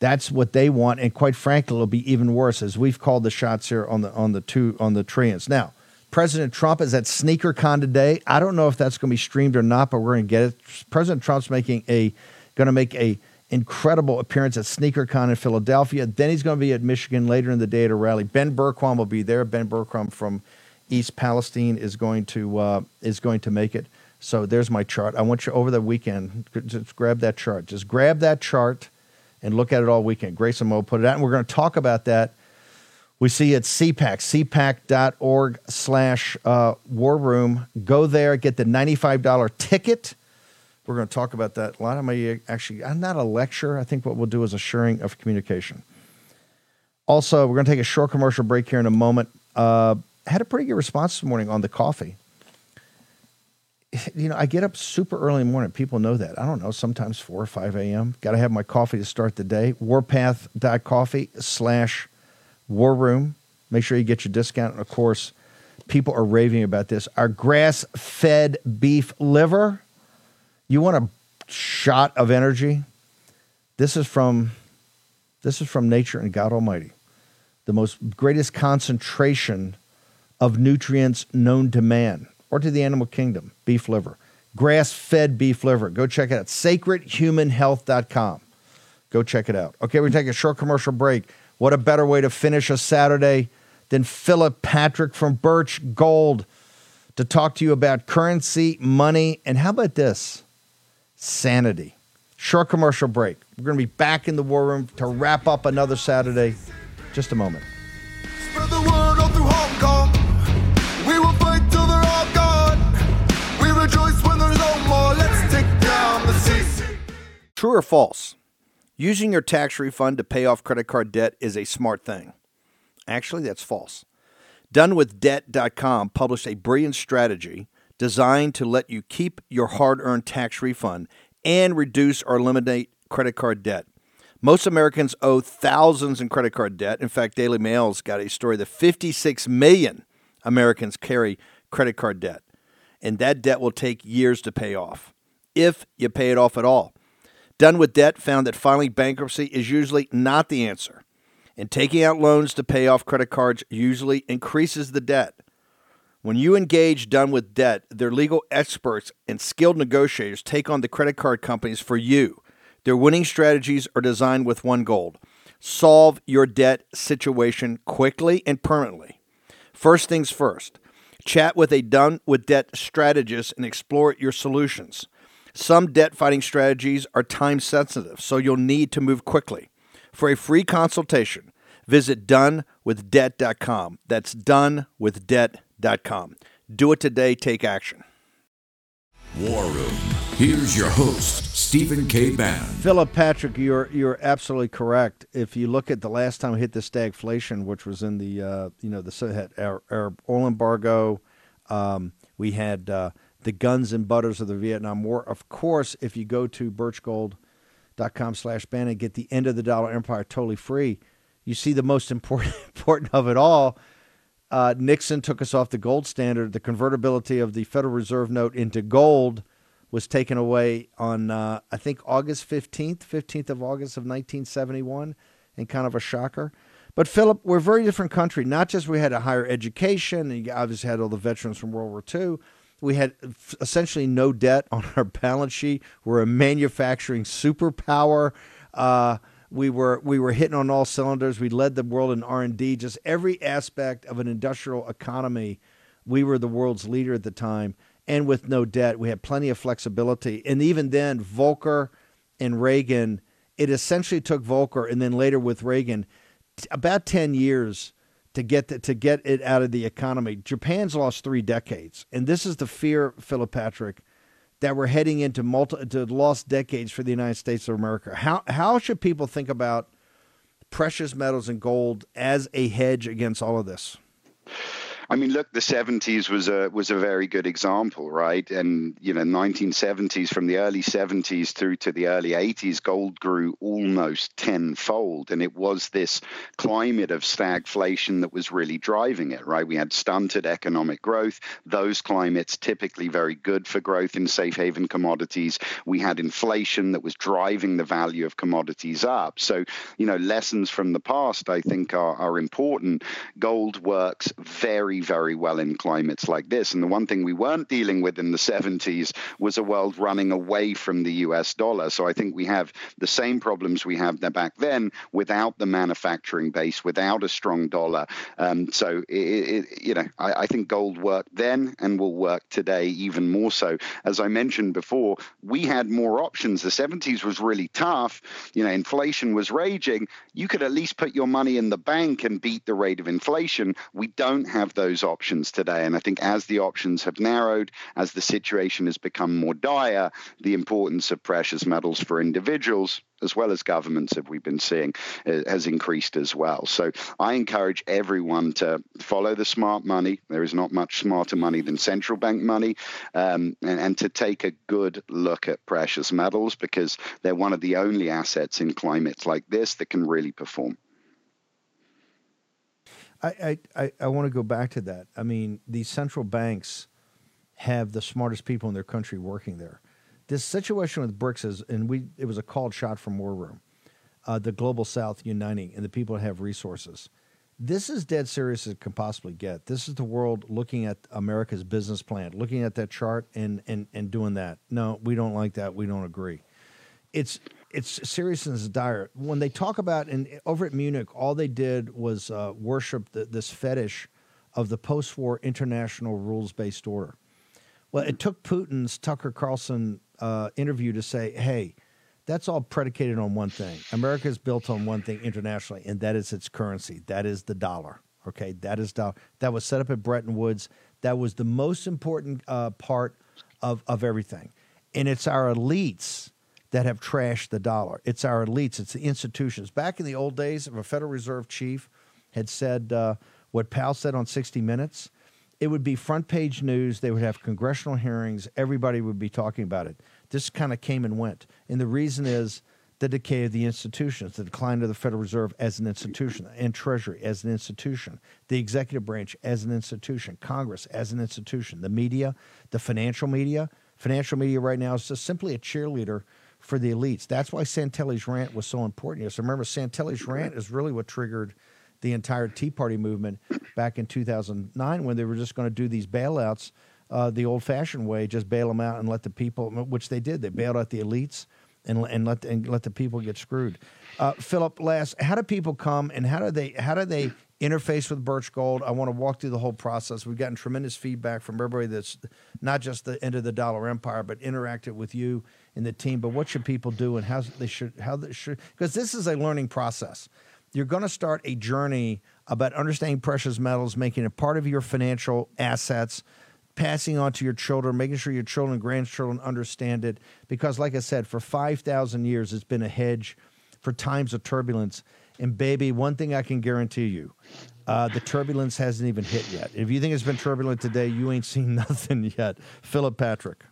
That's what they want, and quite frankly, it'll be even worse as we've called the shots here on the on the two on the trillions. Now, President Trump is at SneakerCon today. I don't know if that's going to be streamed or not, but we're going to get it. President Trump's making a going to make a incredible appearance at SneakerCon in Philadelphia. Then he's going to be at Michigan later in the day at a rally. Ben Bergquam will be there. Ben Bergquam from East Palestine is going to uh, is going to make it. So there's my chart. I want you over the weekend. Just grab that chart. Just grab that chart and look at it all weekend. Grace and Mo put it out, and we're going to talk about that we see at CPAC, cpac.org slash uh, war room. Go there, get the $95 ticket. We're going to talk about that. A lot of my actually, I'm not a lecture. I think what we'll do is a sharing of communication. Also, we're going to take a short commercial break here in a moment. Uh, had a pretty good response this morning on the coffee. You know, I get up super early in the morning. People know that. I don't know, sometimes 4 or 5 a.m. Got to have my coffee to start the day. Warpath.coffee slash War Room. Make sure you get your discount. And of course, people are raving about this. Our grass fed beef liver. You want a shot of energy? This is from this is from nature and God Almighty. The most greatest concentration of nutrients known to man or to the animal kingdom, beef liver. Grass fed beef liver. Go check it out. Sacredhumanhealth.com. Go check it out. Okay, we take a short commercial break. What a better way to finish a Saturday than Philip Patrick from Birch Gold to talk to you about currency, money, and how about this? Sanity. Short commercial break. We're going to be back in the war room to wrap up another Saturday. Just a moment. True or false? Using your tax refund to pay off credit card debt is a smart thing. Actually, that's false. DoneWithDebt.com published a brilliant strategy designed to let you keep your hard earned tax refund and reduce or eliminate credit card debt. Most Americans owe thousands in credit card debt. In fact, Daily Mail's got a story that 56 million Americans carry credit card debt, and that debt will take years to pay off, if you pay it off at all. Done with Debt found that filing bankruptcy is usually not the answer, and taking out loans to pay off credit cards usually increases the debt. When you engage Done with Debt, their legal experts and skilled negotiators take on the credit card companies for you. Their winning strategies are designed with one goal solve your debt situation quickly and permanently. First things first, chat with a Done with Debt strategist and explore your solutions. Some debt fighting strategies are time sensitive, so you'll need to move quickly. For a free consultation, visit donewithdebt.com. That's donewithdebt.com. Do it today, take action. War Room. Here's your host, Stephen K. Bann. Philip Patrick, you're you're absolutely correct. If you look at the last time we hit the stagflation, which was in the uh, you know the so had our, our oil embargo, um, we had uh, the guns and butters of the Vietnam War. Of course, if you go to birchgold.com slash ban and get the end of the dollar empire totally free, you see the most important important of it all. Uh, Nixon took us off the gold standard. The convertibility of the Federal Reserve note into gold was taken away on, uh, I think, August 15th, 15th of August of 1971, and kind of a shocker. But Philip, we're a very different country. Not just we had a higher education, and you obviously had all the veterans from World War II. We had essentially no debt on our balance sheet. We're a manufacturing superpower. Uh, we were we were hitting on all cylinders. We led the world in R and D. Just every aspect of an industrial economy, we were the world's leader at the time. And with no debt, we had plenty of flexibility. And even then, Volcker and Reagan, it essentially took Volcker and then later with Reagan about ten years to get the, to get it out of the economy. Japan's lost three decades, and this is the fear, Philip Patrick that we're heading into multi to lost decades for the United States of America. How how should people think about precious metals and gold as a hedge against all of this? I mean, look, the 70s was a was a very good example, right? And you know, 1970s from the early 70s through to the early 80s, gold grew almost tenfold, and it was this climate of stagflation that was really driving it, right? We had stunted economic growth; those climates typically very good for growth in safe haven commodities. We had inflation that was driving the value of commodities up. So, you know, lessons from the past, I think, are, are important. Gold works very very, very well in climates like this. And the one thing we weren't dealing with in the 70s was a world running away from the US dollar. So I think we have the same problems we have back then without the manufacturing base, without a strong dollar. Um, so, it, it, you know, I, I think gold worked then and will work today even more so. As I mentioned before, we had more options. The 70s was really tough. You know, inflation was raging. You could at least put your money in the bank and beat the rate of inflation. We don't have those those options today. And I think as the options have narrowed, as the situation has become more dire, the importance of precious metals for individuals as well as governments, have we been seeing, uh, has increased as well. So I encourage everyone to follow the smart money. There is not much smarter money than central bank money, um, and, and to take a good look at precious metals because they're one of the only assets in climates like this that can really perform. I, I, I want to go back to that. I mean, these central banks have the smartest people in their country working there. This situation with BRICS is, and we it was a called shot from War Room, uh, the global South uniting and the people that have resources. This is dead serious as it can possibly get. This is the world looking at America's business plan, looking at that chart and and and doing that. No, we don't like that. We don't agree. It's it's serious and it's dire. When they talk about and over at Munich, all they did was uh, worship the, this fetish of the post-war international rules-based order. Well, it took Putin's Tucker Carlson uh, interview to say, "Hey, that's all predicated on one thing. America is built on one thing internationally, and that is its currency. That is the dollar. Okay, that is dollar. That was set up at Bretton Woods. That was the most important uh, part of of everything, and it's our elites." That have trashed the dollar. It's our elites, it's the institutions. Back in the old days, if a Federal Reserve chief had said uh, what Powell said on 60 Minutes, it would be front page news. They would have congressional hearings. Everybody would be talking about it. This kind of came and went. And the reason is the decay of the institutions, the decline of the Federal Reserve as an institution, and Treasury as an institution, the executive branch as an institution, Congress as an institution, the media, the financial media. Financial media right now is just simply a cheerleader for the elites. That's why Santelli's rant was so important. So remember, Santelli's rant is really what triggered the entire Tea Party movement back in 2009 when they were just going to do these bailouts uh, the old-fashioned way, just bail them out and let the people, which they did. They bailed out the elites and and let and let the people get screwed. Uh, Philip, last, how do people come and how do they how do they interface with Birch Gold? I want to walk through the whole process. We've gotten tremendous feedback from everybody that's not just the end of the dollar empire, but interacted with you and the team. But what should people do and how they should how they should because this is a learning process. You're going to start a journey about understanding precious metals, making it part of your financial assets passing on to your children, making sure your children and grandchildren understand it. Because, like I said, for 5,000 years, it's been a hedge for times of turbulence. And, baby, one thing I can guarantee you uh, the turbulence hasn't even hit yet. If you think it's been turbulent today, you ain't seen nothing yet. Philip Patrick.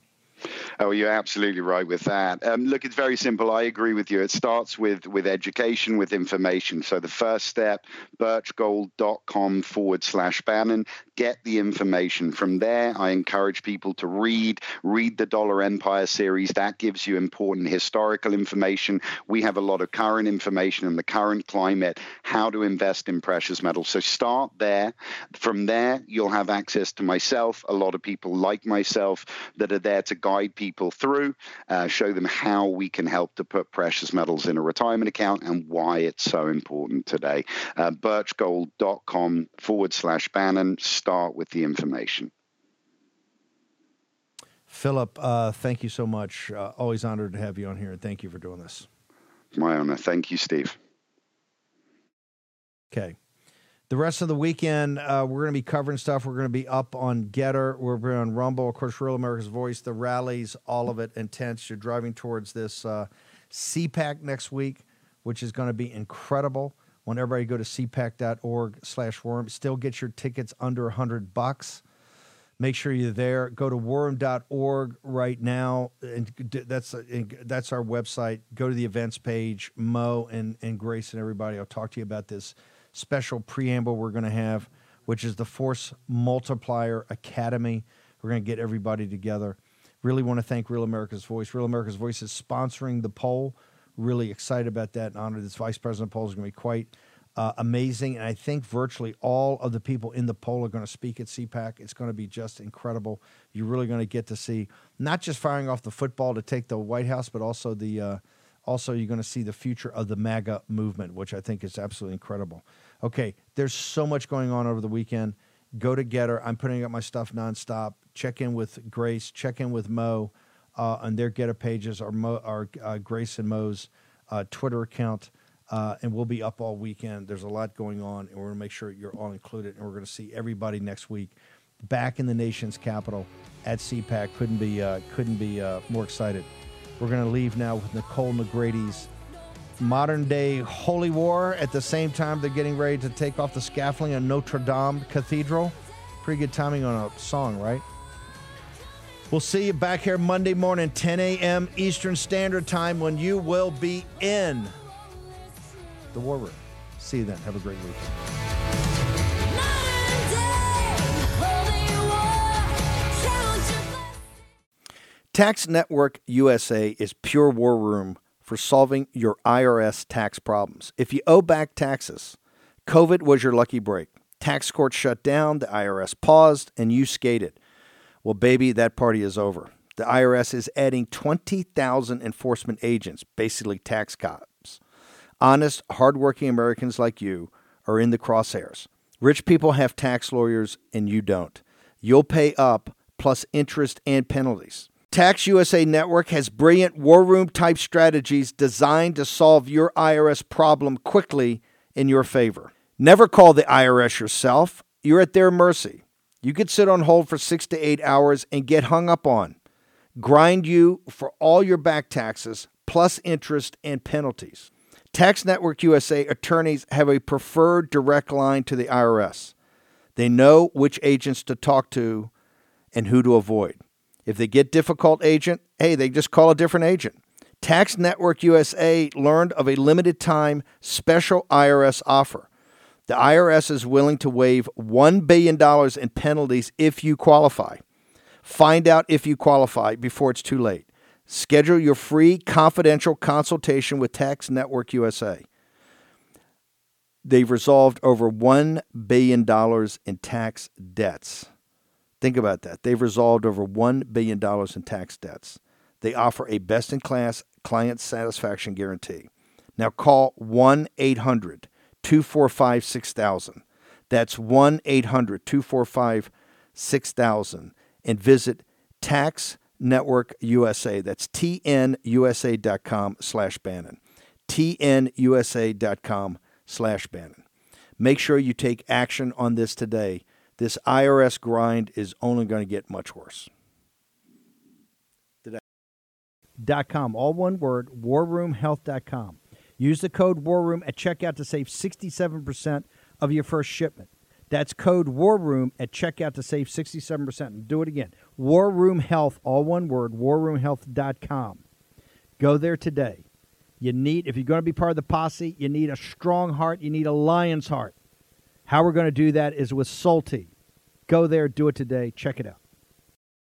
Oh, you're absolutely right with that. Um, look, it's very simple. I agree with you. It starts with with education, with information. So the first step, birchgold.com forward slash Bannon. Get the information from there. I encourage people to read read the Dollar Empire series. That gives you important historical information. We have a lot of current information in the current climate, how to invest in precious metals. So start there. From there, you'll have access to myself. A lot of people like myself that are there to guide people through, uh, show them how we can help to put precious metals in a retirement account and why it's so important today. Uh, birchgold.com forward slash Bannon. Start with the information. Philip, uh, thank you so much. Uh, always honored to have you on here, and thank you for doing this. My honor. Thank you, Steve. Okay. The rest of the weekend, uh, we're going to be covering stuff. We're going to be up on Gettr. We're going on Rumble, of course, Real America's Voice, the rallies, all of it intense. You're driving towards this uh, CPAC next week, which is going to be incredible. When everybody go to cpac.org slash worm. Still get your tickets under 100 bucks. Make sure you're there. Go to worm.org right now. And that's that's our website. Go to the events page. Mo and, and Grace and everybody. I'll talk to you about this special preamble we're going to have, which is the Force Multiplier Academy. We're going to get everybody together. Really want to thank Real America's Voice. Real America's Voice is sponsoring the poll. Really excited about that and honored this vice president poll is going to be quite uh, amazing. And I think virtually all of the people in the poll are going to speak at CPAC. It's going to be just incredible. You're really going to get to see not just firing off the football to take the White House, but also the uh, also you're going to see the future of the MAGA movement, which I think is absolutely incredible. Okay, there's so much going on over the weekend. Go to Gettr. I'm putting up my stuff nonstop. Check in with Grace. Check in with Mo uh, on their Gettr pages, our, Mo, our uh, Grace and Mo's uh, Twitter account. Uh, and we'll be up all weekend. There's a lot going on, and we're going to make sure you're all included. And we're going to see everybody next week back in the nation's capital at CPAC. Couldn't be uh, couldn't be uh, more excited. We're going to leave now with Nicole Negradi's modern day holy war. At the same time, they're getting ready to take off the scaffolding on Notre Dame Cathedral. Pretty good timing on a song, right? We'll see you back here Monday morning, 10 a.m. Eastern Standard Time, when you will be in the War Room. See you then. Have a great weekend. Tax Network USA is pure war room for solving your IRS tax problems. If you owe back taxes, COVID was your lucky break. Tax court shut down, the IRS paused, and you skated. Well, baby, that party is over. The IRS is adding 20,000 enforcement agents, basically tax cops. Honest, hardworking Americans like you are in the crosshairs. Rich people have tax lawyers, and you don't. You'll pay up plus interest and penalties. Tax USA Network has brilliant war room type strategies designed to solve your IRS problem quickly in your favor. Never call the IRS yourself, you're at their mercy. You could sit on hold for six to eight hours and get hung up on, grind you for all your back taxes, plus interest and penalties. Tax Network USA attorneys have a preferred direct line to the IRS. They know which agents to talk to and who to avoid. If they get difficult agent, hey, they just call a different agent. Tax Network USA learned of a limited time special IRS offer. The IRS is willing to waive $1 billion in penalties if you qualify. Find out if you qualify before it's too late. Schedule your free confidential consultation with Tax Network USA. They've resolved over $1 billion in tax debts. Think about that. They've resolved over $1 billion in tax debts. They offer a best in class client satisfaction guarantee. Now call 1 800 245 6000. That's 1 800 245 6000 and visit Tax Network USA. That's tnusa.com slash Bannon. tnusa.com slash Bannon. Make sure you take action on this today. This IRS grind is only going to get much worse. Dot com, all one word, warroomhealth.com. Use the code WARROOM at checkout to save 67% of your first shipment. That's code War Room at checkout to save 67%. And do it again. War Room Health, all one word, warroomhealth.com. Go there today. You need, if you're going to be part of the posse, you need a strong heart, you need a lion's heart. How we're going to do that is with Salty. Go there, do it today, check it out.